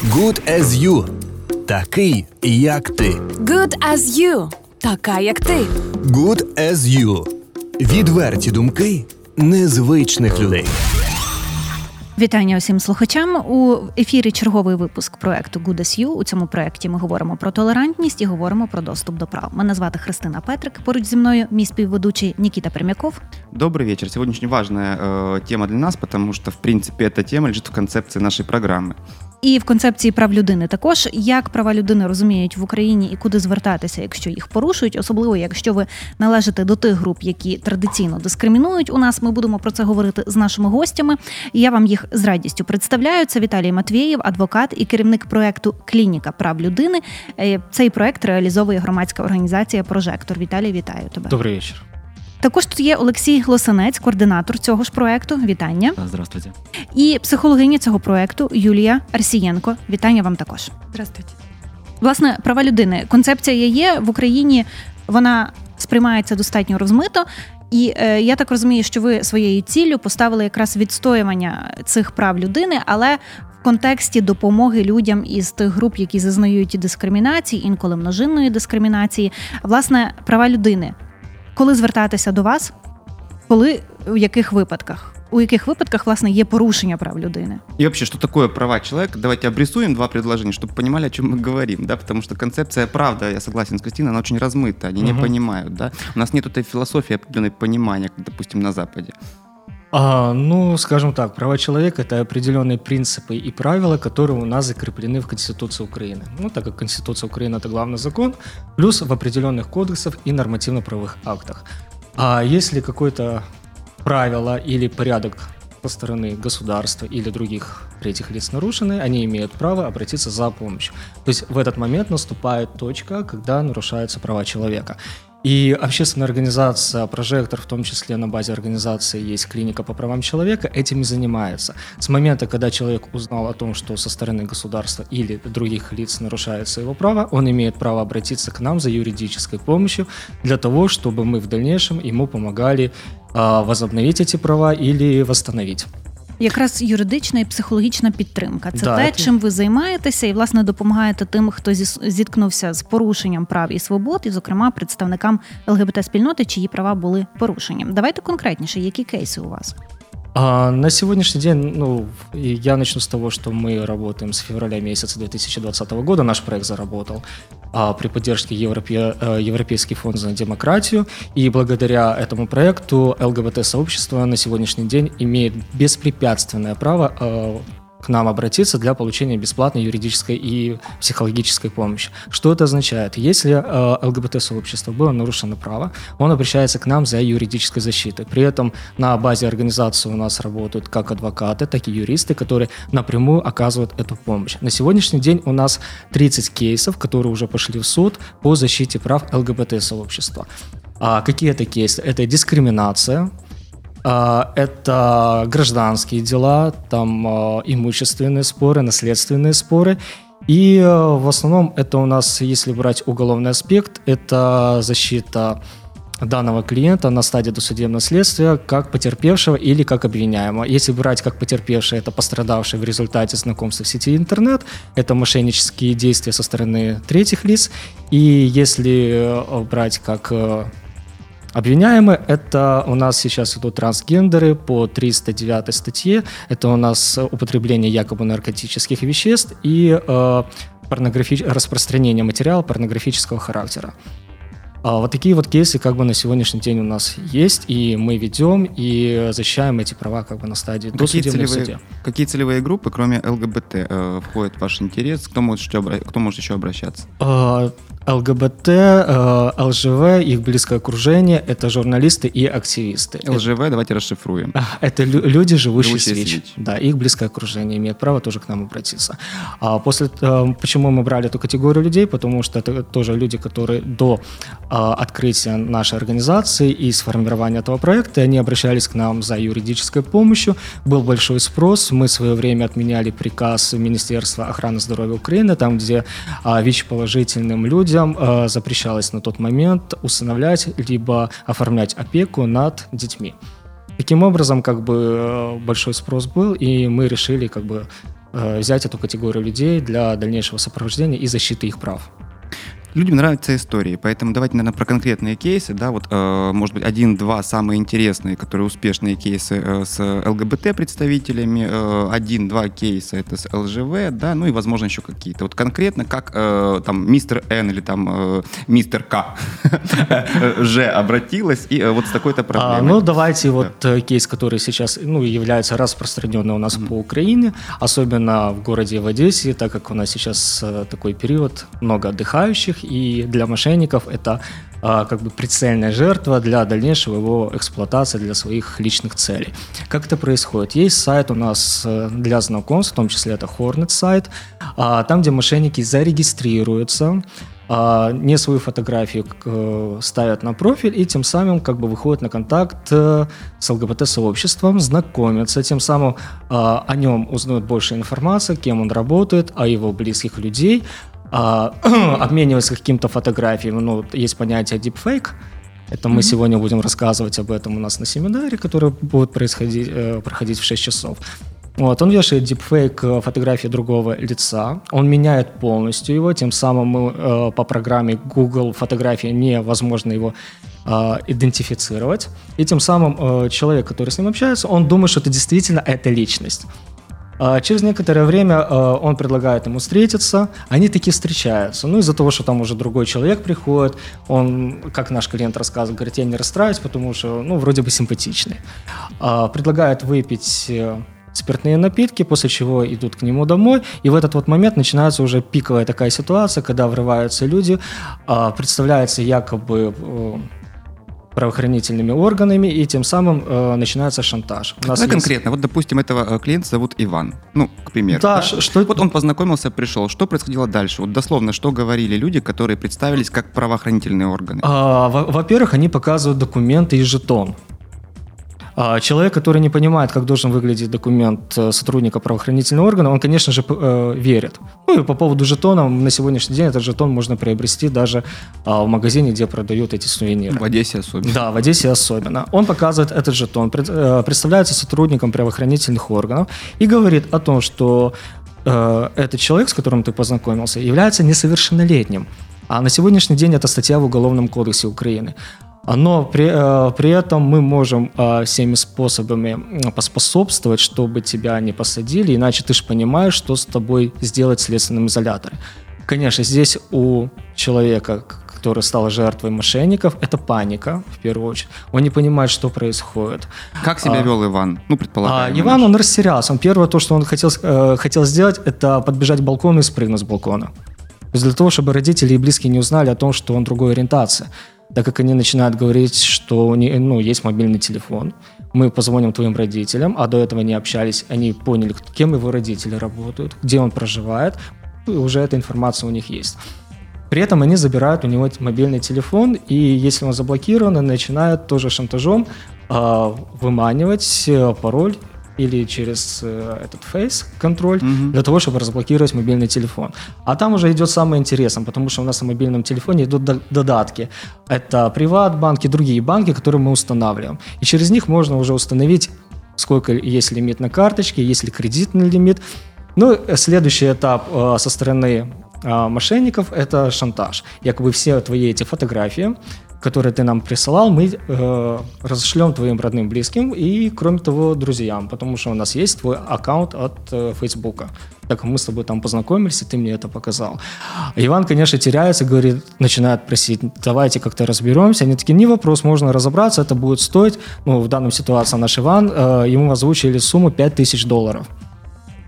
Good as you. Такий, як ти. Good as you. Така, як ти. Good as you. Відверті думки незвичних людей. Вітання усім слухачам у ефірі. Черговий випуск проекту Good as You. У цьому проекті ми говоримо про толерантність і говоримо про доступ до прав. Мене звати Христина Петрик. Поруч зі мною мій співведучий Нікіта Пермяков. Добрый вечер. Сегодня очень важная э, тема для нас, потому что, в принципе, эта тема лежит в концепции нашей программы. І в концепції прав людини також як права людини розуміють в Україні і куди звертатися, якщо їх порушують, особливо якщо ви належите до тих груп, які традиційно дискримінують у нас. Ми будемо про це говорити з нашими гостями. Я вам їх з радістю представляю. Це Віталій Матвєєв, адвокат і керівник проекту Клініка прав людини. Е, Цей проект реалізовує громадська організація Прожектор. Віталій, вітаю тебе. Добрый вечер. Також тут є Олексій Лосинець, координатор цього ж проекту. Вітання. Здравствуйте. І психологиня цього проекту Юлія Арсієнко. Вітання вам також. Здравствуйте. Власне, права людини. Концепція є в Україні. Вона сприймається достатньо розмито. І е, я так розумію, що ви своєю ціллю поставили якраз відстоювання цих прав людини, але в контексті допомоги людям із тих груп, які зазнають дискримінації, інколи множинної дискримінації. Власне, права людини Коли звертатися до вас, коли у яких випадках? У яких випадках власне є порушення прав людини? И вообще, что такое права человека? Давайте обрисуем два предложения, чтобы понимали, о чем мы говорим, да, потому что концепция правда, я согласен с Кристиной, она очень размыта, они не Мгм. понимают, да. У нас нет этой философии определенной понимания, как, допустим, на Западе. А, ну, скажем так, права человека – это определенные принципы и правила, которые у нас закреплены в Конституции Украины. Ну, так как Конституция Украины – это главный закон, плюс в определенных кодексах и нормативно-правовых актах. А если какое-то правило или порядок со стороны государства или других третьих лиц нарушены, они имеют право обратиться за помощью. То есть в этот момент наступает точка, когда нарушаются права человека. И общественная организация «Прожектор», в том числе на базе организации есть клиника по правам человека, этим и занимается. С момента, когда человек узнал о том, что со стороны государства или других лиц нарушается его право, он имеет право обратиться к нам за юридической помощью для того, чтобы мы в дальнейшем ему помогали а, возобновить эти права или восстановить. Якраз юридична і психологічна підтримка. Це Да, те, це- чим ви займаєтеся, і власне допомагаєте тим, хто зіткнувся з порушенням прав і свобод, і, зокрема, представникам ЛГБТ спільноти, чиї права були порушені. Давайте конкретніше, які кейси у вас? А, на сегодняшний день, ну, я начну с того, что мы работаем с февраля месяца 2020 года, наш проект заработал а, при поддержке Европе, э, Европейский фонд за демократию, и благодаря этому проекту ЛГБТ-сообщество на сегодняшний день имеет беспрепятственное право э, к нам обратиться для получения бесплатной юридической и психологической помощи. Что это означает? Если э, ЛГБТ-сообщество было нарушено право, он обращается к нам за юридической защитой. При этом на базе организации у нас работают как адвокаты, так и юристы, которые напрямую оказывают эту помощь. На сегодняшний день у нас 30 кейсов, которые уже пошли в суд по защите прав ЛГБТ-сообщества. А какие это кейсы? Это дискриминация, это гражданские дела, там а, имущественные споры, наследственные споры. И а, в основном это у нас, если брать уголовный аспект, это защита данного клиента на стадии досудебного следствия как потерпевшего или как обвиняемого. Если брать как потерпевший, это пострадавший в результате знакомства в сети интернет, это мошеннические действия со стороны третьих лиц. И если э, брать как э, Обвиняемые – это у нас сейчас идут трансгендеры по 309 статье. Это у нас употребление якобы наркотических веществ и э, распространение материала порнографического характера. А вот такие вот кейсы как бы на сегодняшний день у нас есть, и мы ведем и защищаем эти права как бы на стадии Какие целевые, суде. какие целевые группы, кроме ЛГБТ, э, входят в ваш интерес? Кто может еще, обра- кто может еще обращаться? А, ЛГБТ, э, ЛЖВ, их близкое окружение – это журналисты и активисты. ЛЖВ, давайте расшифруем. А, Это лю- люди, живущие Живущие с ВИЧ. ВИЧ. Да, их близкое окружение имеет право тоже к нам обратиться. А после, э, почему мы брали эту категорию людей? Потому что это тоже люди, которые до открытия нашей организации и сформирования этого проекта, они обращались к нам за юридической помощью. Был большой спрос. Мы в свое время отменяли приказ Министерства охраны здоровья Украины, там, где а, ВИЧ-положительным людям а, запрещалось на тот момент усыновлять либо оформлять опеку над детьми. Таким образом, как бы э, большой спрос был, и мы решили как бы э, взять эту категорию людей для дальнейшего сопровождения и защиты их прав. Людям нравятся истории, поэтому давайте, наверное, про конкретные кейсы, да, вот, э, может быть, один-два самые интересные, которые успешные кейсы э, с ЛГБТ-представителями, э, один-два кейса это с ЛЖВ, да, ну и, возможно, еще какие-то. Вот конкретно, как э, там мистер Н или там э, мистер К же обратилась и э, вот с такой-то А, проблемой. ну, давайте вот э, кейс, который сейчас ну, является распространенным у нас по Украине, особенно в городе в Одессе, так как у нас сейчас э, такой период, много отдыхающих, и для мошенников это а, как бы прицельная жертва для дальнейшего его эксплуатации для своих личных целей. Как это происходит? Есть сайт у нас э, для знакомств, в том числе это Hornet сайт, а, там, где мошенники зарегистрируются, а, не свою фотографию э, ставят на профиль и тем самым как бы выходят на контакт э, с ЛГБТ-сообществом, знакомятся, тем самым о нем узнают больше информации, кем он работает, о его близких людей, а, обмениваются каким-то фотографиями. Ну, есть понятие deepfake, это мы сегодня будем рассказывать об этом у нас на семинаре, который будет происходить, э, проходить в 6 часов. Вот, он вешает дипфейк э, фотографии другого лица, он меняет полностью его, тем самым мы, э, по программе Google фотографии невозможно его э, идентифицировать. И тем самым э, человек, который с ним общается, он думает, что это действительно эта личность. А Через некоторое время э, он предлагает ему встретиться, они таки встречаются. Ну, из-за того, что там уже другой человек приходит, он, как наш клиент рассказывает, говорит, я не расстраиваюсь, потому что, ну, вроде бы симпатичный. А, Предлагает выпить э, спиртные напитки, после чего идут к нему домой, и в этот вот момент начинается уже пиковая такая ситуация, когда врываются люди, а, представляются якобы э, правоохранительными органами, и тем самым э, начинается шантаж. У нас Давай есть- конкретно, вот, допустим, этого э, клиента зовут Иван, ну, к примеру. Да, ш- что- Вот он познакомился, пришел, что происходило дальше? Вот дословно, что говорили люди, которые представились как правоохранительные органы? А, во- Во-первых, они показывают документы и жетон. А, Человек, который не понимает, как должен выглядеть документ э, сотрудника правоохранительного органа, он, конечно же, э, верит. Ну и по поводу жетона, на сегодняшний день этот жетон можно приобрести даже а, в магазине, где продают эти сувениры. В Одессе особенно. Да, в Одессе особенно. Он показывает этот жетон, э, представляется сотрудником правоохранительных органов и говорит о том, что этот человек, с которым ты познакомился, является несовершеннолетним. А на сегодняшний день это статья в Уголовном кодексе Украины. Но при, э, при этом мы можем э, всеми способами поспособствовать, чтобы тебя не посадили, иначе ты же понимаешь, что с тобой сделать в следственном изоляторе. Конечно, здесь у человека, который стал жертвой мошенников, это паника, в первую очередь. Он не понимает, что происходит. Как себя А, вел Иван? Ну, А предполагаемо. Иван, наш. он растерялся. Он первое, то, что он хотел, э, хотел сделать, это подбежать к балкону и спрыгнуть с балкона. То есть для того, чтобы родители и близкие не узнали о том, что он другой ориентации. Так как они начинают говорить, что у них, ну, есть мобильный телефон, мы позвоним твоим родителям, а до этого не общались, они поняли, кем его родители работают, где он проживает, и уже эта информация у них есть. При этом они забирают у него мобильный телефон, и если он заблокирован, начинают тоже шантажом а, выманивать э, пароль или через э, этот фейс контроль для того, чтобы разблокировать мобильный телефон. А там уже идет самое интересное, потому что у нас на мобильном телефоне идут до- додатки. Это приват-банки, другие банки, которые мы устанавливаем. И через них можно уже установить, сколько есть лимит на карточке, есть ли кредитный лимит. Ну, э, следующий этап э, со стороны мошенников – это шантаж. Якобы все твои эти фотографии, которые ты нам присылал, мы э, разошлем твоим родным, близким и, кроме того, друзьям, потому что у нас есть твой аккаунт от э, Фейсбука. Так мы с тобой там познакомились, и ты мне это показал. Иван, конечно, теряется, говорит, начинает просить, давайте как-то разберемся. Они такие, не вопрос, можно разобраться, это будет стоить. Ну, в данной ситуации наш Иван, э, ему озвучили сумму 5000 долларов.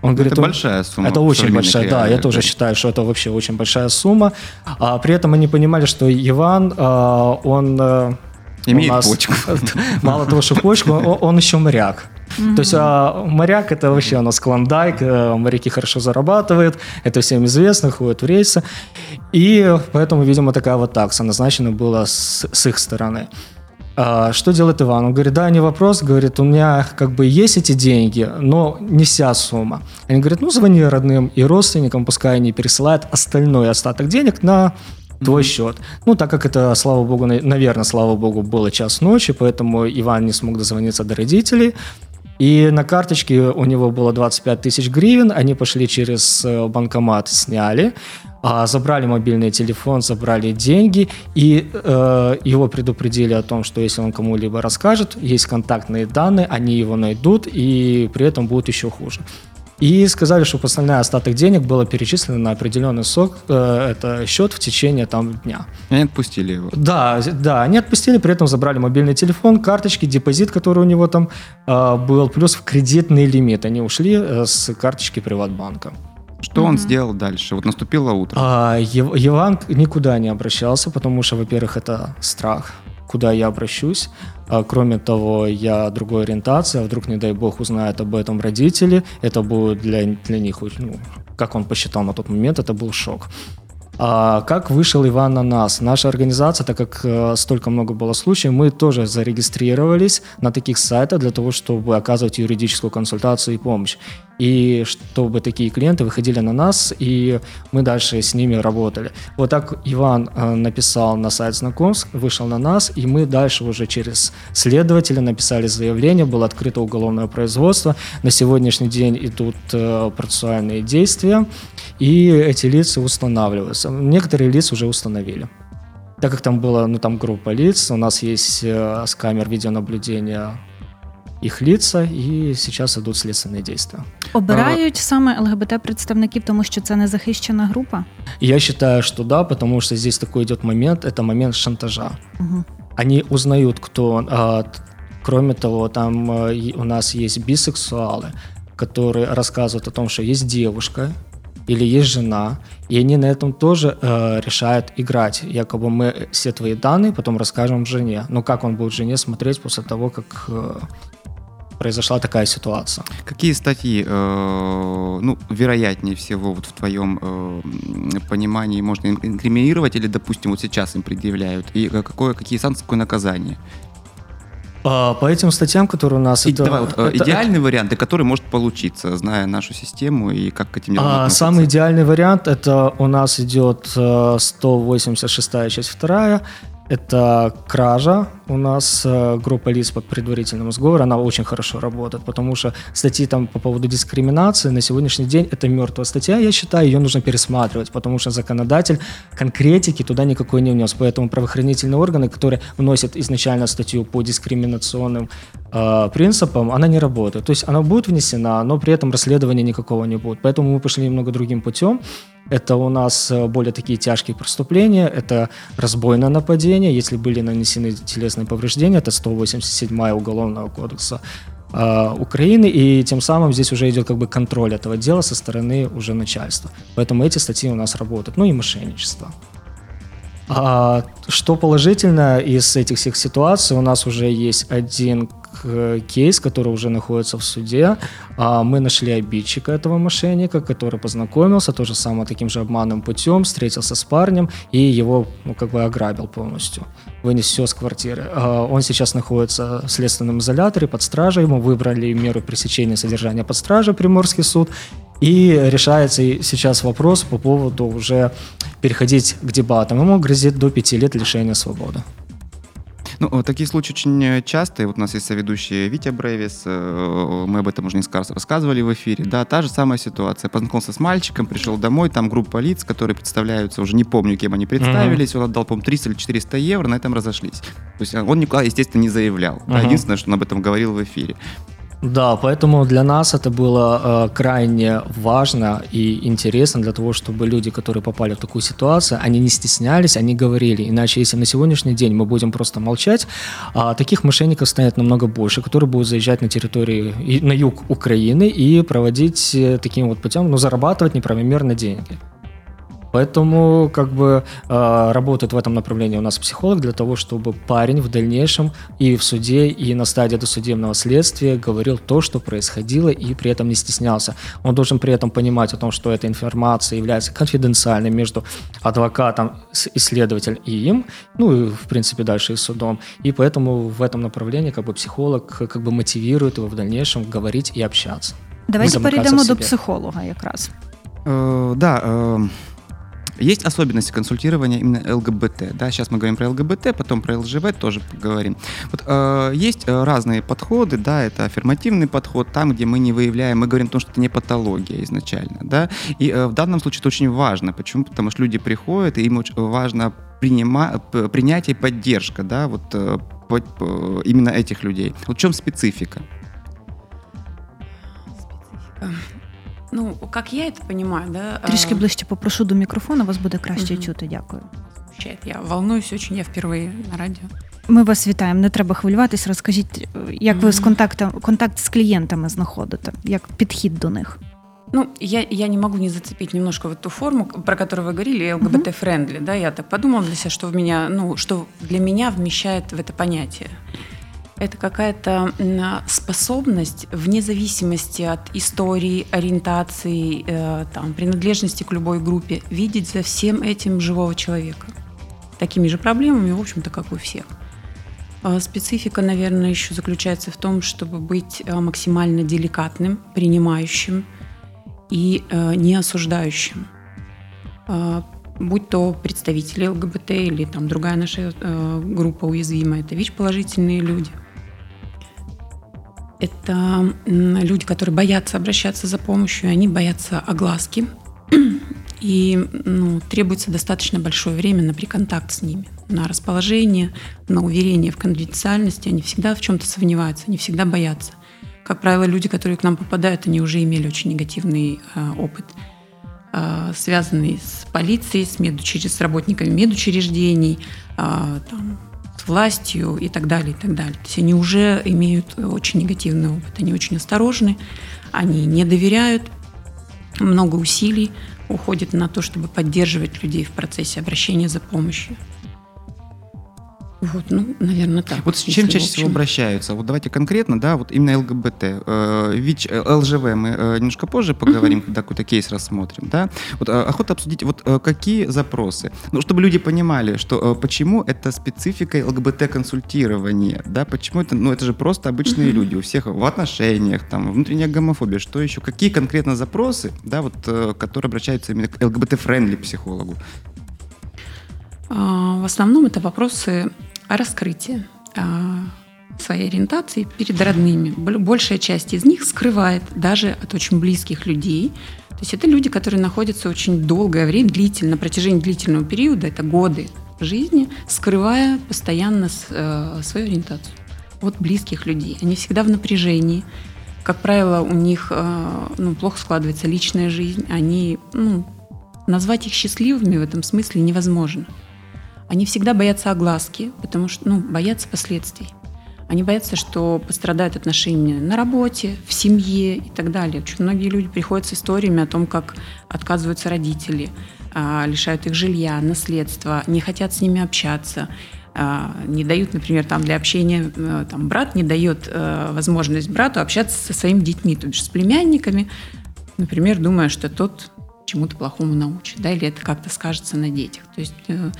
Он говорит, это он- большая сумма. Это очень большая, да, я реалиях, тоже да. считаю, что это вообще очень большая сумма. А, при этом они понимали, что Иван, а, он э, Имеет нас- почку. Мало того, что почку, он, он еще моряк. То есть а, моряк это вообще у нас клондайк, э, моряки хорошо зарабатывают, это всем известно, ходят в рейсы. И поэтому, видимо, такая вот такса назначена была с, с их стороны. А, Что делает Иван? Он говорит, да, не вопрос, говорит, у меня как бы есть эти деньги, но не вся сумма. Они говорят, ну звони родным и родственникам, пускай они пересылают остальной остаток денег на твой счет. Ну, так как это, слава богу, наверное, слава богу, было час ночи, поэтому Иван не смог дозвониться до родителей. И на карточке у него было 25 тысяч гривен, они пошли через э, банкомат, сняли, а, забрали мобильный телефон, забрали деньги, и э, его предупредили о том, что если он кому-либо расскажет, есть контактные данные, они его найдут, и при этом будет еще хуже. И сказали, что остальная остаток денег было перечислено на определенный сок, э, это счет в течение там дня. И они отпустили его. Да, да, они отпустили, при этом забрали мобильный телефон, карточки, депозит, который у него там э, был, плюс в кредитный лимит. Они ушли э, с карточки Приватбанка. Что mm-hmm. он сделал дальше? Вот наступило утро. А, Иван никуда не обращался, потому что, во-первых, это страх куда я обращусь. А, кроме того, я другой ориентации, а вдруг, не дай бог, узнают об этом родители, это будет для, для них, ну, как он посчитал на тот момент, это был шок. А как вышел Иван на нас? Наша организация, так как э, столько много было случаев, мы тоже зарегистрировались на таких сайтах для того, чтобы оказывать юридическую консультацию и помощь и чтобы такие клиенты выходили на нас, и мы дальше с ними работали. Вот так Иван э, написал на сайт знакомств, вышел на нас, и мы дальше уже через следователя написали заявление, было открыто уголовное производство. На сегодняшний день идут э, процессуальные действия, и эти лица устанавливаются. Некоторые лица уже установили. Так как там была, ну там группа лиц, у нас есть э, с камер видеонаблюдения їх лица, і зараз ідуть слідственні дії. Обирають саме ЛГБТ-представників, тому що це незахищена група? Я считаю, что да, потому что здесь такой идет момент, это момент шантажа. Угу. Они узнают, кто... А, кроме того, там а, у нас есть бисексуалы, которые рассказывают о том, что есть девушка, или есть жена, и они на этом тоже э, решают играть. Якобы мы все твои данные потом расскажем жене. Но как он будет жене смотреть после того, как э, произошла такая ситуация. Какие статьи, э, ну, вероятнее всего, вот в твоем э, понимании можно инкриминировать или, допустим, вот сейчас им предъявляют? И какое, какие санкции, какое наказание? А, по этим статьям, которые у нас... И, это, давай, вот, э, это, идеальный это, вариант, и который может получиться, зная нашу систему и как к этим а, Самый идеальный вариант, это у нас идет 186 э, часть 2, это кража. У нас э, группа лиц по предварительному сговору, она очень хорошо работает, потому что статьи там по поводу дискриминации на сегодняшний день это мертвая статья, я считаю, ее нужно пересматривать, потому что законодатель конкретики туда никакой не внес. Поэтому правоохранительные органы, которые вносят изначально статью по дискриминационным э, принципам, она не работает. То есть она будет внесена, но при этом расследования никакого не будет. Поэтому мы пошли немного другим путем. Это у нас э, более такие тяжкие преступления, это разбойное нападение, если были нанесены телесные повреждения, это 187 Уголовного кодекса э, Украины, и тем самым здесь уже идет как бы контроль этого дела со стороны уже начальства. Поэтому эти статьи у нас работают, ну и мошенничество. А, что положительно из этих всех ситуаций, у нас уже есть один кейс, который уже находится в суде. А, мы нашли обидчика этого мошенника, который познакомился тоже самым таким же обманным путем, встретился с парнем и его ну, как бы ограбил полностью. Вынес все с квартиры. А, он сейчас находится в следственном изоляторе под стражей. Ему выбрали меру пресечения содержания под стражей Приморский суд. И решается сейчас вопрос по поводу уже переходить к дебатам. Ему грозит до пяти лет лишения свободы. Ну, такие случаи очень э, частые. Вот у нас есть соведущий Витя Бревис, э, мы об этом уже несколько раз рассказывали в эфире. Да, та же самая ситуация. Познакомился с мальчиком, пришел домой, там группа лиц, которые представляются, уже не помню, кем они представились, mm-hmm. он отдал, по-моему, 300 или 400 евро, на этом разошлись. То есть он никуда, естественно, не заявлял. Mm-hmm. Да, единственное, что он об этом говорил в эфире. Да, поэтому для нас это было э, крайне важно и интересно для того, чтобы люди, которые попали в такую ситуацию, они не стеснялись, они говорили. Иначе, если на сегодняшний день мы будем просто молчать, а таких мошенников станет намного больше, которые будут заезжать на территории, на юг Украины и проводить э, таким вот путем, ну, зарабатывать неправомерно деньги. Поэтому как бы э, работает в этом направлении у нас психолог для того, чтобы парень в дальнейшем и в суде, и на стадии досудебного следствия говорил то, что происходило, и при этом не стеснялся. Он должен при этом понимать о том, что эта информация является конфиденциальной между адвокатом, исследователем и им, ну и в принципе дальше и судом. И поэтому в этом направлении как бы психолог как бы мотивирует его в дальнейшем говорить и общаться. Давайте перейдемо до психолога якраз. Э, да, э, Есть особенности консультирования именно ЛГБТ. Да? Сейчас мы говорим про ЛГБТ, потом про ЛЖВ тоже поговорим. Вот, э, есть э, разные подходы, да, это аффирмативный подход, там, где мы не выявляем, мы говорим о том, что это не патология изначально. Да? И э, в данном случае это очень важно. Почему? Потому что люди приходят, и им очень важно принима, принятие и поддержка, да, вот э, именно этих людей. Вот в чем специфика? Специфика. Ну, как я это понимаю, да. Трішки ближче попрошу до мікрофона, вас буде краще угу. чути. Дякую. Я волнуюсь очень, я впервые на радіо. Ми вас вітаємо. Не треба хвилюватись. Розкажіть, як ви з контактом контакт з клієнтами знаходите, як підхід до них? Ну, я, я не могу не зацепить немножко вот ту форму, про которую вы говорили, ЛГБТ-френдли, да, я так подумала для себя, что в меня, ну, что для меня вмещает в это понятие. Это какая-то способность, вне зависимости от истории, ориентации, э, там, принадлежности к любой группе, видеть за всем этим живого человека. Такими же проблемами, в общем-то, как у всех. А специфика, наверное, еще заключается в том, чтобы быть э, максимально деликатным, принимающим и э, не осуждающим. Э, будь то представители ЛГБТ или там другая наша группа уязвимая, это ВИЧ-положительные люди – это люди, которые боятся обращаться за помощью, они боятся огласки. И ну, требуется достаточно большое время на приконтакт с ними, на расположение, на уверение в конфиденциальности. Они всегда в чем-то сомневаются, они всегда боятся. Как правило, люди, которые к нам попадают, они уже имели очень негативный э, опыт, э, связанный с полицией, с, медучрежд... с работниками медучреждений, э, там, властью и так далее, и так далее. То есть они уже имеют очень негативный опыт, они очень осторожны, они не доверяют, много усилий уходит на то, чтобы поддерживать людей в процессе обращения за помощью. Вот, ну, наверное, так. Вот с чем чаще всего обращаются? Вот давайте конкретно, да, вот именно ЛГБТ. Э, ВИЧ, э, ЛЖВ мы э, немножко позже поговорим, когда какой-то кейс рассмотрим, да. Вот охота обсудить, вот какие запросы? Ну, чтобы люди понимали, что почему это специфика ЛГБТ-консультирования, да, почему это, ну, это же просто обычные люди, у всех в отношениях, там, внутренняя гомофобия, что еще? Какие конкретно запросы, да, вот, которые обращаются именно к ЛГБТ- friendly психологу? А, в основном это вопросы о раскрытии а, своей ориентации перед родными. Большая часть из них скрывает даже от очень близких людей. То есть это люди, которые находятся очень долгое время, длительно, на протяжении длительного периода, это годы жизни, скрывая постоянно э, свою ориентацию от близких людей. Они всегда в напряжении. Как правило, у них э, ну, плохо складывается личная жизнь. Они, ну, назвать их счастливыми в этом смысле невозможно. Они всегда боятся огласки, потому что, ну, боятся последствий. Они боятся, что пострадают отношения на работе, в семье и так далее. Очень многие люди приходят с историями о том, как отказываются родители, а, лишают их жилья, наследства, не хотят с ними общаться, а, не дают, например, там для общения, э, там брат не дает э, возможность брату общаться со своими детьми, то есть с племянниками, например, думая, что тот чему-то плохому научит, да, или это как-то скажется на детях. То есть э,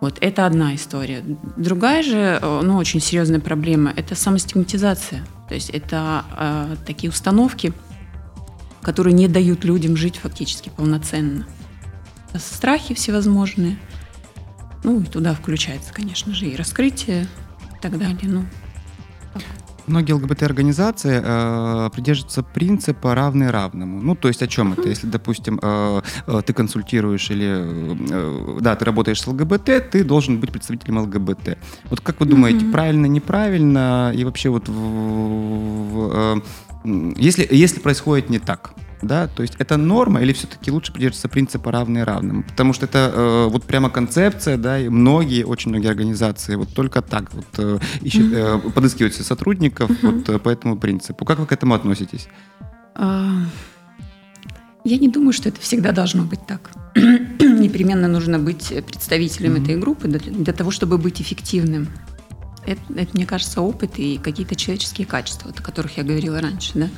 вот это одна история. Другая же, э, ну, очень серьезная проблема – это самостигматизация. То есть это э, такие установки, которые не дают людям жить фактически полноценно. Страхи всевозможные. Ну, и туда включается, конечно же, и раскрытие и так далее. Ну, Многие ЛГБТ-организации э, придерживаются принципа равный равному. Ну, то есть о чем это? Если, допустим, э, э, ты консультируешь или, э, да, ты работаешь с ЛГБТ, ты должен быть представителем ЛГБТ. Вот как вы думаете, mm-hmm. правильно, неправильно? И вообще вот в, в, в, э, если, если происходит не так, да, то есть это норма или все-таки лучше придерживаться принципа равный равным, потому что это э, вот прямо концепция, да, и многие, очень многие организации вот только так вот э, mm-hmm. э, подыскивают себе сотрудников mm-hmm. вот э, по этому принципу. Как вы к этому относитесь? А, я не думаю, что это всегда должно быть так. Непременно нужно быть представителем mm-hmm. этой группы для, для того, чтобы быть эффективным. Это, это, мне кажется, опыт и какие-то человеческие качества, о которых я говорила раньше, да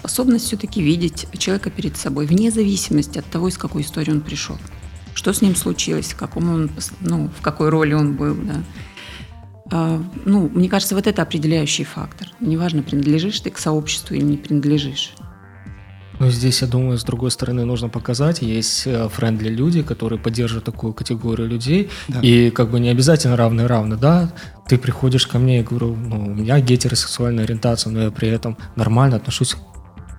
способность все-таки видеть человека перед собой, вне зависимости от того, из какой истории он пришел. Что с ним случилось, в, каком он, ну, в какой роли он был. Да. А, ну, мне кажется, вот это определяющий фактор. Неважно, принадлежишь ты к сообществу или не принадлежишь. Ну, здесь, я думаю, с другой стороны нужно показать, есть э, френдли люди, которые поддерживают такую категорию людей, Да. и как бы не обязательно равны-равны, да, ты приходишь ко мне и говорю, ну, у меня гетеросексуальная ориентация, но я при этом нормально отношусь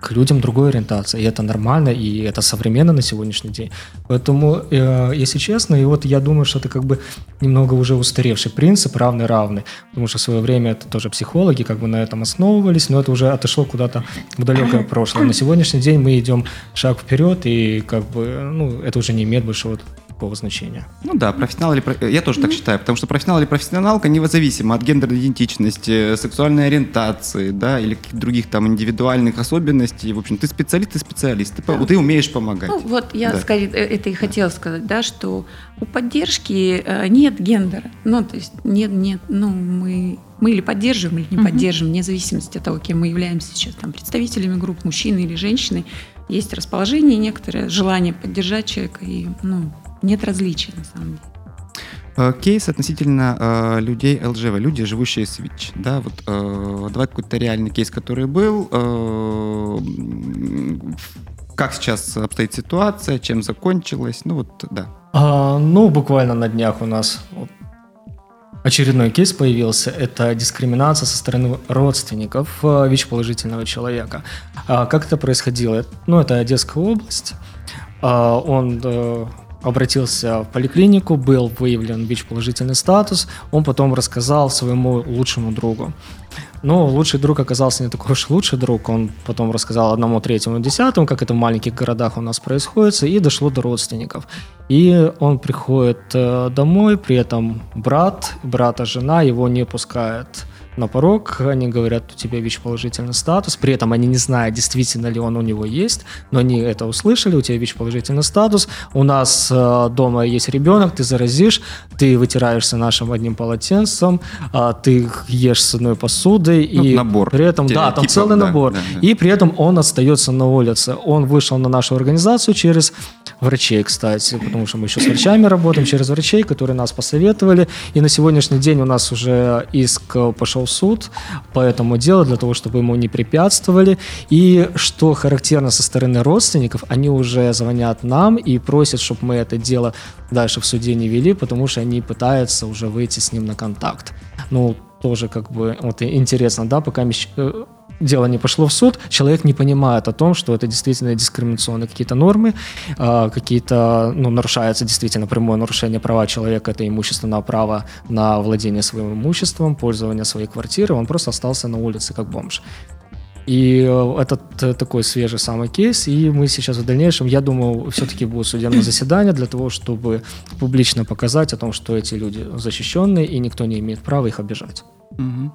к людям другой ориентации, и это нормально, и это современно на сегодняшний день. Поэтому, э, если честно, и вот я думаю, что это как бы немного уже устаревший принцип равный-равный, потому что в свое время это тоже психологи как бы на этом основывались, но это уже отошло куда-то в далекое прошлое. На сегодняшний день мы идем шаг вперед, и как бы, ну, это уже не имеет большого такого значения. Ну да, профессионал или... про- Я тоже так считаю, потому что профессионал или профессионалка независимо от гендерной идентичности, сексуальной ориентации, да, или каких-то других там индивидуальных особенностей. В общем, ты специалист, ты специалист, ты, по- ты умеешь помогать. Ну, вот я Да. скорее э, это и хотела сказать, да, что у поддержки э, нет гендера. Ну, то есть нет, нет, ну, мы, мы или поддерживаем, или не Мгм. поддерживаем, вне зависимости от того, кем мы являемся сейчас, там, представителями групп, мужчины или женщины. Есть расположение некоторое, желание поддержать человека, и, ну, нет различий, на самом деле. Э, Кейс относительно э, людей ЛЖВ, люди, живущие с ВИЧ. Да, вот э, давай какой-то реальный кейс, который был. э, как сейчас обстоит ситуация, чем закончилась, ну вот, да. А, ну, буквально на днях у нас очередной кейс появился. Это дискриминация со стороны родственников э, ВИЧ-положительного человека. А, как это происходило? Ну, это Одесская область. А, он э, обратился в поликлинику, был выявлен ВИЧ-положительный статус. Он потом рассказал своему лучшему другу. Но лучший друг оказался не такой уж лучший друг. Он потом рассказал одному, третьему, десятому, как это в маленьких городах у нас происходит, и дошло до родственников. И он приходит э, домой, при этом брат, брата жена его не пускает на порог, они говорят, у тебя ВИЧ-положительный статус, при этом они не знают, действительно ли он у него есть, но они это услышали, у тебя ВИЧ-положительный статус, у нас э, дома есть ребенок, ты заразишь, ты вытираешься нашим одним полотенцем, а, ты ешь с одной посудой, Ну, и набор при этом, да, там стереотипов, целый да, набор, да, да. и при этом он остается на улице, он вышел на нашу организацию через врачей, кстати, потому что мы еще с врачами работаем, через врачей, которые нас посоветовали. И на сегодняшний день у нас уже иск э, пошел суд по этому делу для того, чтобы ему не препятствовали. И что характерно со стороны родственников, они уже звонят нам и просят, чтобы мы это дело дальше в суде не вели, потому что они пытаются уже выйти с ним на контакт. Ну, тоже как бы вот интересно, да, пока э, дело не пошло в суд, человек не понимает о том, что это действительно дискриминационные какие-то нормы, а, какие-то, ну, нарушается действительно прямое нарушение права человека, это имущественное право на владение своим имуществом, пользование своей квартиры, он просто остался на улице как бомж. И э, этот э, такой свежий самый кейс, и мы сейчас в дальнейшем, я думаю, все-таки будет судебное заседание для того, чтобы публично показать о том, что эти люди защищенные, и никто не имеет права их обижать. Мгм.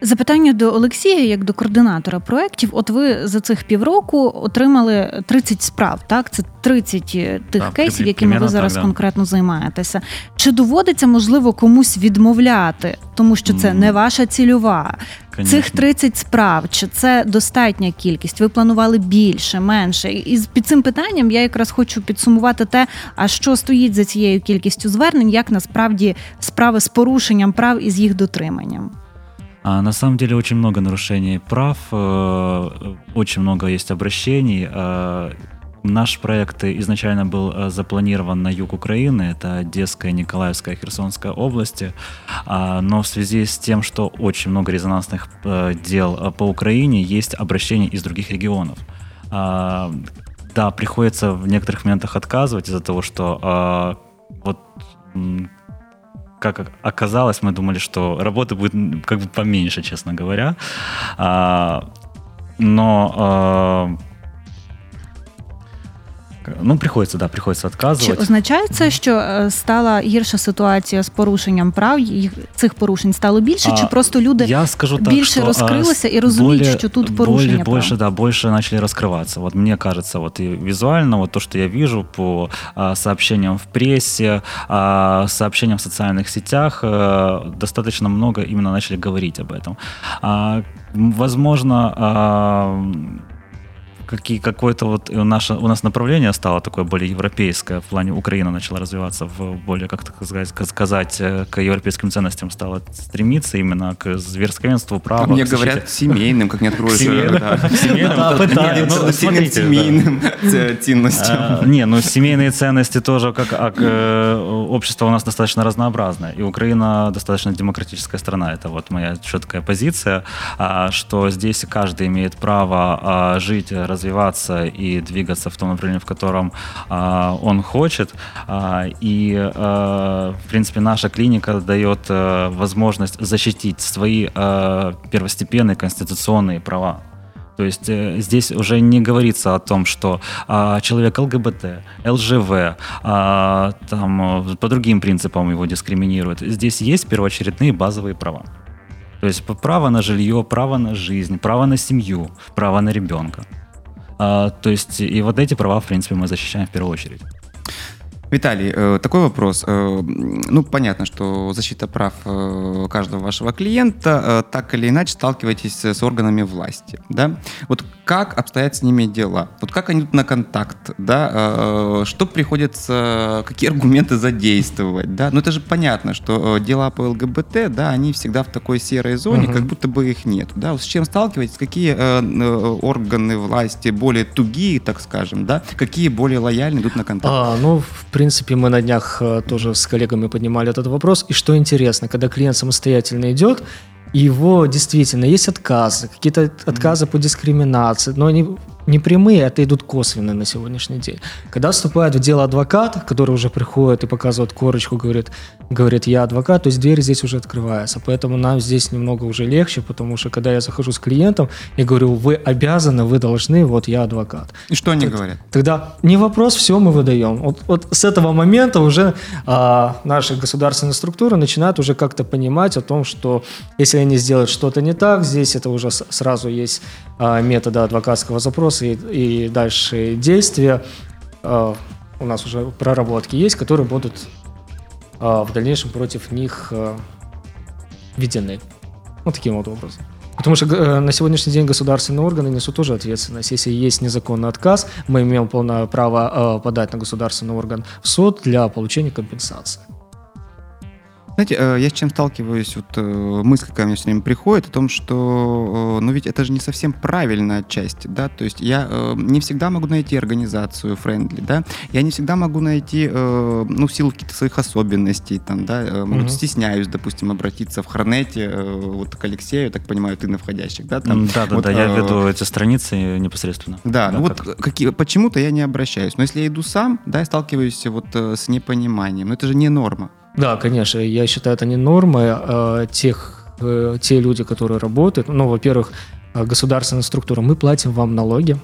Запитання до Олексія, як до координатора проєктів. От ви за цих півроку отримали 30 справ, так? Це 30 тих Так, кейсів, якими ви зараз так, да. конкретно займаєтеся. Чи доводиться, можливо, комусь відмовляти, тому що це не ваша цільова? Конечно. Цих 30 справ, чи це достатня кількість? Ви планували більше, менше? І під цим питанням я якраз хочу підсумувати те, а що стоїть за цією кількістю звернень, як насправді справи з порушенням прав і з їх дотриманням. А, на самом деле очень много нарушений прав, э, очень много есть обращений. Э, Наш проект изначально был э, запланирован на юг Украины, это Одесская, Николаевская, Херсонская области, А, но в связи с тем, что очень много резонансных дел по Украине, есть обращения из других регионов. А, Да, приходится в некоторых моментах отказывать из-за того, что а, вот как оказалось, мы думали, что работы будет как бы поменьше, честно говоря. А, но а, ну, приходится, да, приходится Чи отказывать. означає це, що е, стала гірша ситуація з порушенням прав? Їх цих порушень стало більше, чи А, просто люди Я скажу так, більше что, розкрилися а, і розуміють, более- що тут более- порушення прав? больше, да, больше начали раскрываться. Вот мне кажется, вот и визуально, вот то, что я вижу по а, сообщениям в прессе, а, сообщениям в социальных сетях, э, достаточно много именно начали говорить об этом. А, м, возможно, а, какие, какое-то вот у, наше, у нас направление стало такое более европейское, в плане Украина начала развиваться в более, как так сказать, сказать э, к европейским ценностям стала стремиться именно к верховенству права. Мне говорят семейным, как не откроешь. Семейным, ценностям. Не, ну семейные ценности тоже, как общество у нас достаточно разнообразное, и Украина достаточно демократическая страна, это вот моя четкая позиция, а, что здесь каждый имеет право а, жить, развиваться и двигаться в том направлении, в котором а, он хочет. И, в принципе, наша клиника дает возможность защитить свои первостепенные конституционные права. То есть э, здесь уже не говорится о том, что а, человек ЛГБТ, ЛЖВ, а, там, по другим принципам его дискриминируют. Здесь есть первоочередные базовые права. То есть право на жилье, право на жизнь, право на семью, право на ребенка. А, то есть и вот эти права, в принципе, мы защищаем в первую очередь. Виталий, э, такой вопрос. Э, ну, понятно, что защита прав э, каждого вашего клиента так или иначе сталкиваетесь с органами власти, да? Вот как обстоят с ними дела? Вот как они идут на контакт, да? Что приходится, какие аргументы задействовать, да? Ну, это же понятно, что дела по ЛГБТ, да, они всегда в такой серой зоне, угу. как будто бы их нет, да? С чем сталкиваетесь? Какие органы власти более тугие, так скажем, да? Какие более лояльны идут на контакт? А, ну, в принципе, мы на днях э, тоже с коллегами поднимали этот вопрос. И что интересно, когда клиент самостоятельно идет, его действительно есть отказы, какие-то отказы по дискриминации, но они не прямые, это идут косвенные на сегодняшний день. Когда вступает в дело адвокат, который уже приходит и показывает корочку, говорит, говорит, я адвокат, то есть дверь здесь уже открывается. Поэтому нам здесь немного уже легче, потому что когда я захожу с клиентом, я говорю, вы обязаны, вы должны, вот я адвокат. И что они говорят? Тогда не вопрос, все мы выдаем. Вот, вот с этого момента уже а, наши государственные структуры начинают уже как-то понимать о том, что если они сделают что-то не так, здесь это уже сразу есть а, методы адвокатского запроса и, и дальше действия. А, у нас уже проработки есть, которые будут а, в дальнейшем против них введены. Вот таким вот образом. Потому что э, на сегодняшний день государственные органы несут тоже ответственность. Если есть незаконный отказ, мы имеем полное право э, подать на государственный орган в суд для получения компенсации. Знаете, э, я с чем сталкиваюсь, вот э, мысль ко мне все время приходит о том, что, э, ну ведь это же не совсем правильная часть, да, то есть я не всегда могу найти организацию friendly, да, я не всегда могу найти, ну, в силу каких-то своих особенностей, там, да, может, mm-hmm. стесняюсь, допустим, обратиться в Хорнете, вот к Алексею, так понимаю, ты на входящих, да, там. Да, да, вот, да, я веду эти страницы непосредственно. Да, да ну как... вот какие, почему-то я не обращаюсь, но если я иду сам, да, я сталкиваюсь вот с непониманием, но это же не норма. Да, конечно, я считаю, это не нормы э, тех, э, те люди, которые работают. Ну, во-первых, э, государственная структура, мы платим вам налоги,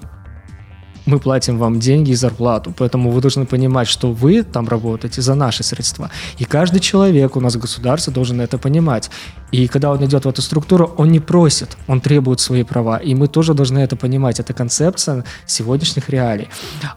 мы платим вам деньги и зарплату, поэтому вы должны понимать, что вы там работаете за наши средства. И каждый человек у нас в государстве должен это понимать. И когда он идет в эту структуру, он не просит, он требует свои права. И мы тоже должны это понимать. Это концепция сегодняшних реалий.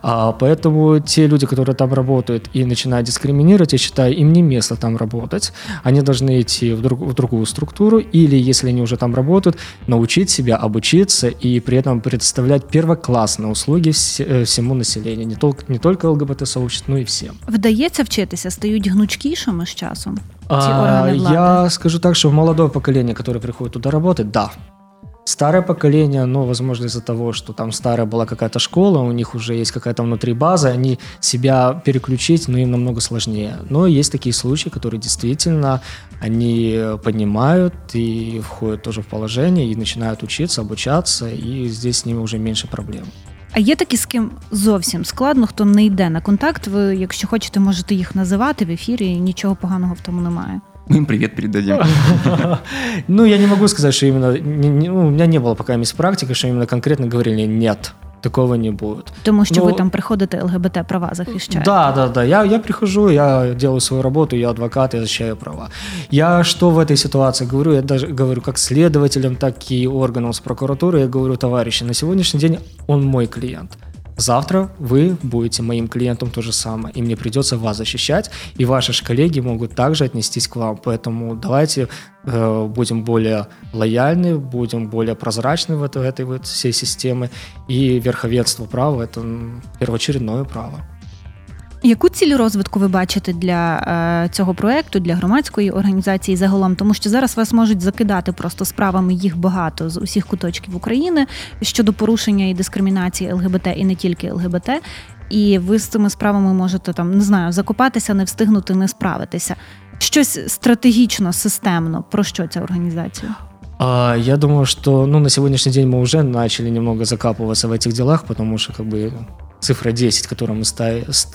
А, поэтому те люди, которые там работают и начинают дискриминировать, я считаю, им не место там работать. Они должны идти в, друг, в другую структуру или, если они уже там работают, научить себя обучиться и при этом предоставлять первоклассные услуги э, всему населению. Не только, не только ЛГБТ-сообществу, но и всем. Вдається вчитися, стають гнучкішими з часом. А, я скажу так, что молодое поколение, которое приходит туда работать, да. Старое поколение, ну, возможно, из-за того, что там старая была какая-то школа, у них уже есть какая-то внутри база, они себя переключить, ну, им намного сложнее. Но есть такие случаи, которые действительно, они поднимают и входят тоже в положение, и начинают учиться, обучаться, и здесь с ними уже меньше проблем. А є такі, з ким зовсім складно, хто не йде на контакт. Ви, якщо хочете, можете їх називати в ефірі, і нічого поганого в тому немає. Мы им привет передадим. Ну, я не могу сказать, что именно... Ну, у меня не было пока мисс практики, что именно конкретно говорили «нет» такого не будет. Тому що Но... ви там приходите ЛГБТ права захищаєте. Да, да, да. Я, я прихожу, я делаю свою работу, я адвокат, я защищаю права. Я что в этой ситуации говорю? Я даже говорю как следователям, так и органам с прокуратуры. Я говорю, товарищи, на сегодняшний день он мой клиент. завтра вы будете моим клиентом то же самое, и мне придется вас защищать, и ваши же коллеги могут также отнестись к вам. Поэтому давайте будем более лояльны, будем более прозрачны в этой, этой вот всей системе, и верховенство права – это первоочередное право. Яку ціль розвитку ви бачите для е, цього проекту, для громадської організації загалом? Тому що зараз вас можуть закидати просто справами їх багато з усіх куточків України щодо порушення і дискримінації ЛГБТ і не тільки ЛГБТ. І ви з цими справами можете там не знаю, закопатися, не встигнути, не справитися. Щось стратегічно, системно. Про що ця організація? А, Я думаю, что ну, на сегодняшний день мы уже начали немного закапываться в этих делах, потому что как бы цифра 10, которую мы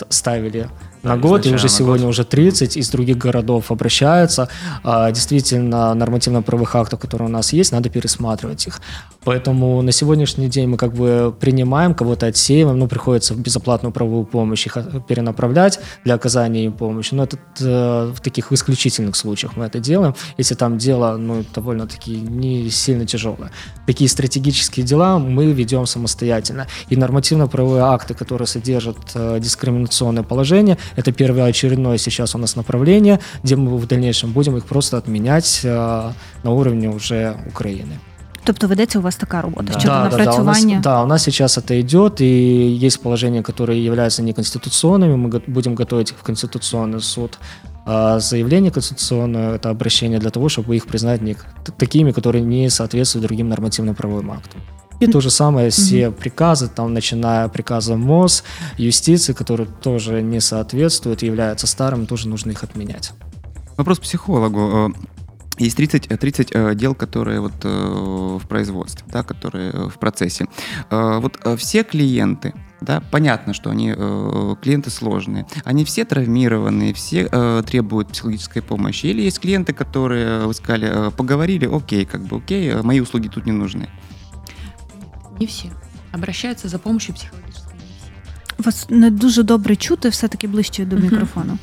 ставили на год, и уже сегодня год. уже 30 из других городов обращаются. А, действительно, нормативно-правовых актов, которые у нас есть, надо пересматривать их. Поэтому на сегодняшний день мы как бы принимаем, кого-то отсеиваем, ну, приходится в безоплатную правовую помощь их перенаправлять для оказания им помощи. Но это э, в таких исключительных случаях мы это делаем, если там дело, ну, довольно-таки не сильно тяжелое. Такие стратегические дела мы ведем самостоятельно. И нормативно-правовые акты, которые содержат э, дискриминационное положение, это первоочередное сейчас у нас направление, где мы в дальнейшем будем их просто отменять э, на уровне уже Украины. Тобто ведеться у вас така робота да. щодо да, напрацювання? Да, да, у нас, да, у нас сейчас это идет, и есть положения, которые являются неконституционными. Мы будем готовить в Конституционный суд а заявление конституционное, это обращение для того, чтобы их признать не, такими, которые не соответствуют другим нормативно-правовым актам. И то же самое все mm-hmm. приказы, там, начиная приказа МОЗ, юстиции, которые тоже не соответствуют, являются старыми, тоже нужно их отменять. Вопрос психологу. Э, есть 30, 30 э, дел, которые вот э, в производстве, да, которые в процессе. Вот все клиенты, да, понятно, что они клиенты сложные, они все травмированные, все требуют психологической помощи. Или есть клиенты, которые, вы сказали, поговорили, окей, как бы окей, мои услуги тут не нужны. Не всі. Обращаються за помощью психологической не всі. Вас не дуже добре чути, все-таки ближче до микрофону.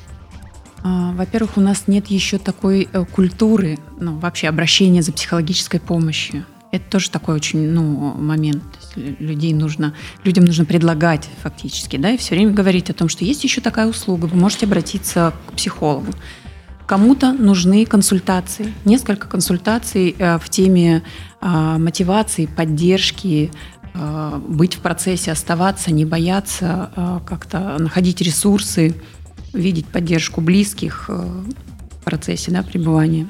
Во-первых, у нас нет еще такой э, культуры, ну, вообще обращения за психологической помощью. Это тоже такой очень, ну, момент. людей нужно, людям нужно предлагать фактически, да, и все время говорить о том, что есть еще такая услуга, вы можете обратиться к психологу. Кому-то нужны консультации, несколько консультаций э, в теме а, мотивации, поддержки, а, быть в процессе, оставаться, не бояться, как-то находить ресурсы, видеть поддержку близких в процессе да, пребывания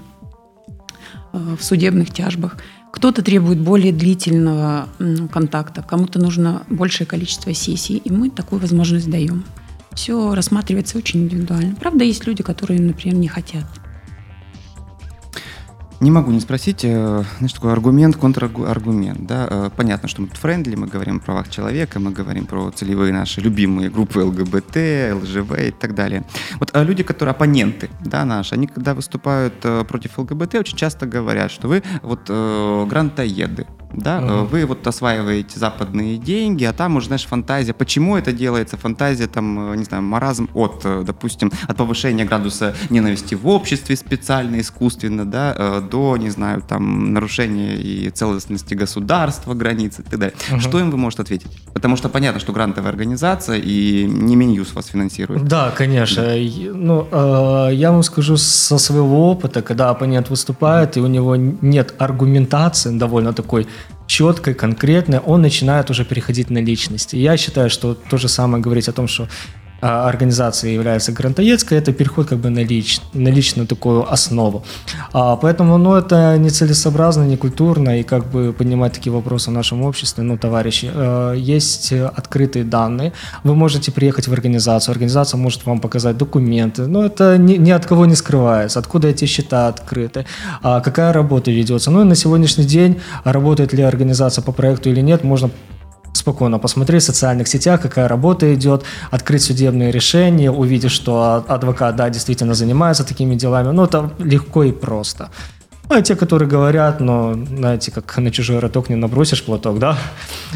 в судебных тяжбах. Кто-то требует более длительного контакта, кому-то нужно большее количество сессий, и мы такую возможность даем. Все рассматривается очень индивидуально. Правда, есть люди, которые, например, не хотят не могу не спросить, э, знаешь, такой аргумент, контраргумент. Да? Э, понятно, что мы тут friendly, мы говорим о правах человека, мы говорим про целевые наши любимые группы ЛГБТ, ЛЖВ и так далее. Вот а люди, которые оппоненты да, наши, они когда выступают э, против ЛГБТ, очень часто говорят, что вы вот грантоеды, да, uh-huh. вы вот осваиваете западные деньги, а там уже, знаешь, фантазия, почему это делается, фантазия там, не знаю, маразм от, допустим, от повышения градуса ненависти в обществе специально, искусственно, да, до, не знаю, там, нарушения и целостности государства, границ и так далее. Угу. Что им вы можете ответить? Потому что понятно, что грантовая организация и не Минюст вас финансирует. Да, конечно. Да. Ну, э, я вам скажу со своего опыта, когда оппонент выступает, и у него нет аргументации довольно такой четкой, конкретной, он начинает уже переходить на личности. Я считаю, что то же самое говорить о том, что а, организация является грантоедской, это переход как бы на, лич, на личную такую основу. А, поэтому, ну, это нецелесообразно, не культурно, и как бы поднимать такие вопросы в нашем обществе, ну, товарищи, э, есть открытые данные, вы можете приехать в организацию, организация может вам показать документы, но это ни, ни от кого не скрывается, откуда эти счета открыты, а какая работа ведется. Ну, и на сегодняшний день, работает ли организация по проекту или нет, можно спокойно посмотреть в социальных сетях, какая работа идет, открыть судебные решения, увидеть, что адвокат, да, действительно занимается такими делами. Ну, это легко и просто. Ну, а те, которые говорят, но, знаете, как на чужой роток не набросишь платок, да?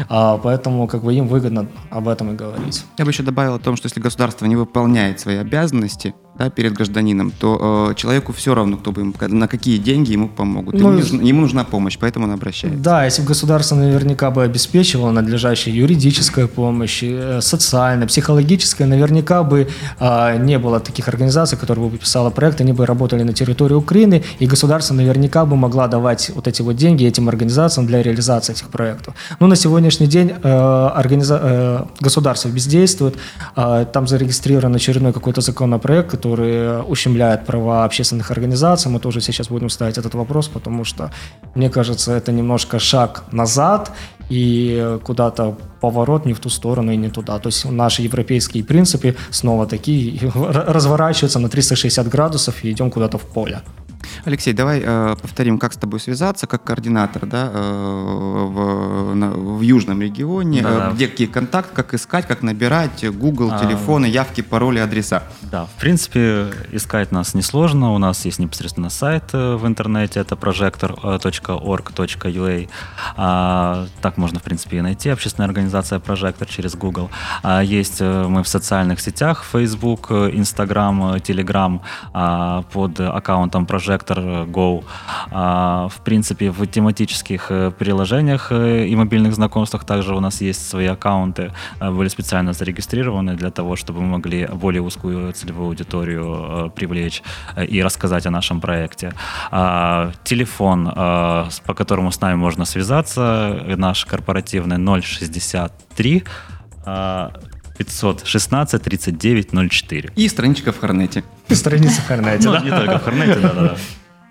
А, поэтому как бы им выгодно об этом и говорить. Я бы еще добавил о том, что если государство не выполняет свои обязанности, да, перед гражданином, то э, человеку все равно, кто бы ему, на какие деньги ему помогут. Ну, ему, нужна, ему нужна помощь, поэтому он обращается. Да, если бы государство наверняка бы обеспечивало надлежащая юридическая помощь, э, социальная, психологическая, наверняка бы э, не было таких организаций, которые бы подписала проект, они бы работали на территории Украины, и государство наверняка бы могла давать вот эти вот деньги этим организациям для реализации этих проектов. Но на сегодняшний день э, организа... э, государство бездействует, э, там зарегистрирован очередной какой-то законопроект, который ущемляет права общественных организаций, мы тоже сейчас будем ставить этот вопрос, потому что, мне кажется, это немножко шаг назад, и куда-то поворот не в ту сторону и не туда. То есть наши европейские принципы снова такие разворачиваются на 360 градусов и идем куда-то в поле. Алексей, давай э, повторим, как с тобой связаться, как координатор да, э, в, на, в Южном регионе, Да-да. э, где какие контакт, как искать, как набирать, Google, А, телефоны, явки, пароли, адреса. Да, в принципе, искать нас несложно. У нас есть непосредственно сайт э, в интернете, это projector.org.ua. А, так можно, в принципе, и найти. Общественная организация Прожектор через Google. А, есть э, мы в социальных сетях, Facebook, э, Instagram, э, Telegram а, под аккаунтом Projector Go. А, в принципе, в тематических э, приложениях э, и мобильных знакомствах также у нас есть свои аккаунты, э, были специально зарегистрированы для того, чтобы мы могли более узкую целевую аудиторию э, привлечь э, и рассказать о нашем проекте. А, Телефон, э, по которому с нами можно связаться, э, наш корпоративный 063 а, 516 39 04. И страничка в Хорнете. Страница в Хорнете, Ну, да? не только в Хорнете, да-да-да.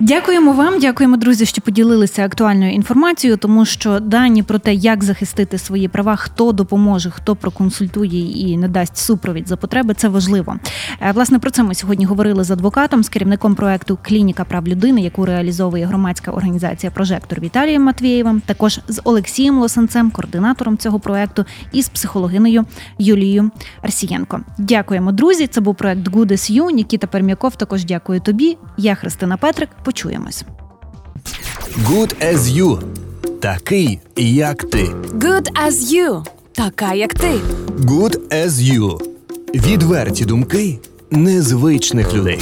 Дякуємо вам, дякуємо, друзі, що поділилися актуальною інформацією, тому що дані про те, як захистити свої права, хто допоможе, хто проконсультує і надасть супровід за потреби, це важливо. Е, Власне, про це ми сьогодні говорили з адвокатом, з керівником проекту Клініка прав людини, яку реалізовує громадська організація Прожектор Віталієм Матвієвим, також з Олексієм Лосанцем, координатором цього проекту, і з психологинею Юлією Арсієнко. Дякуємо, друзі. Це був проект Good as You. Нікіта Пермяков також дякую тобі. Я Христина Петрик. Почуємось. Good as you. Такий, як ти. Good as you. Така як ти. Good as you. Відверті думки незвичних людей.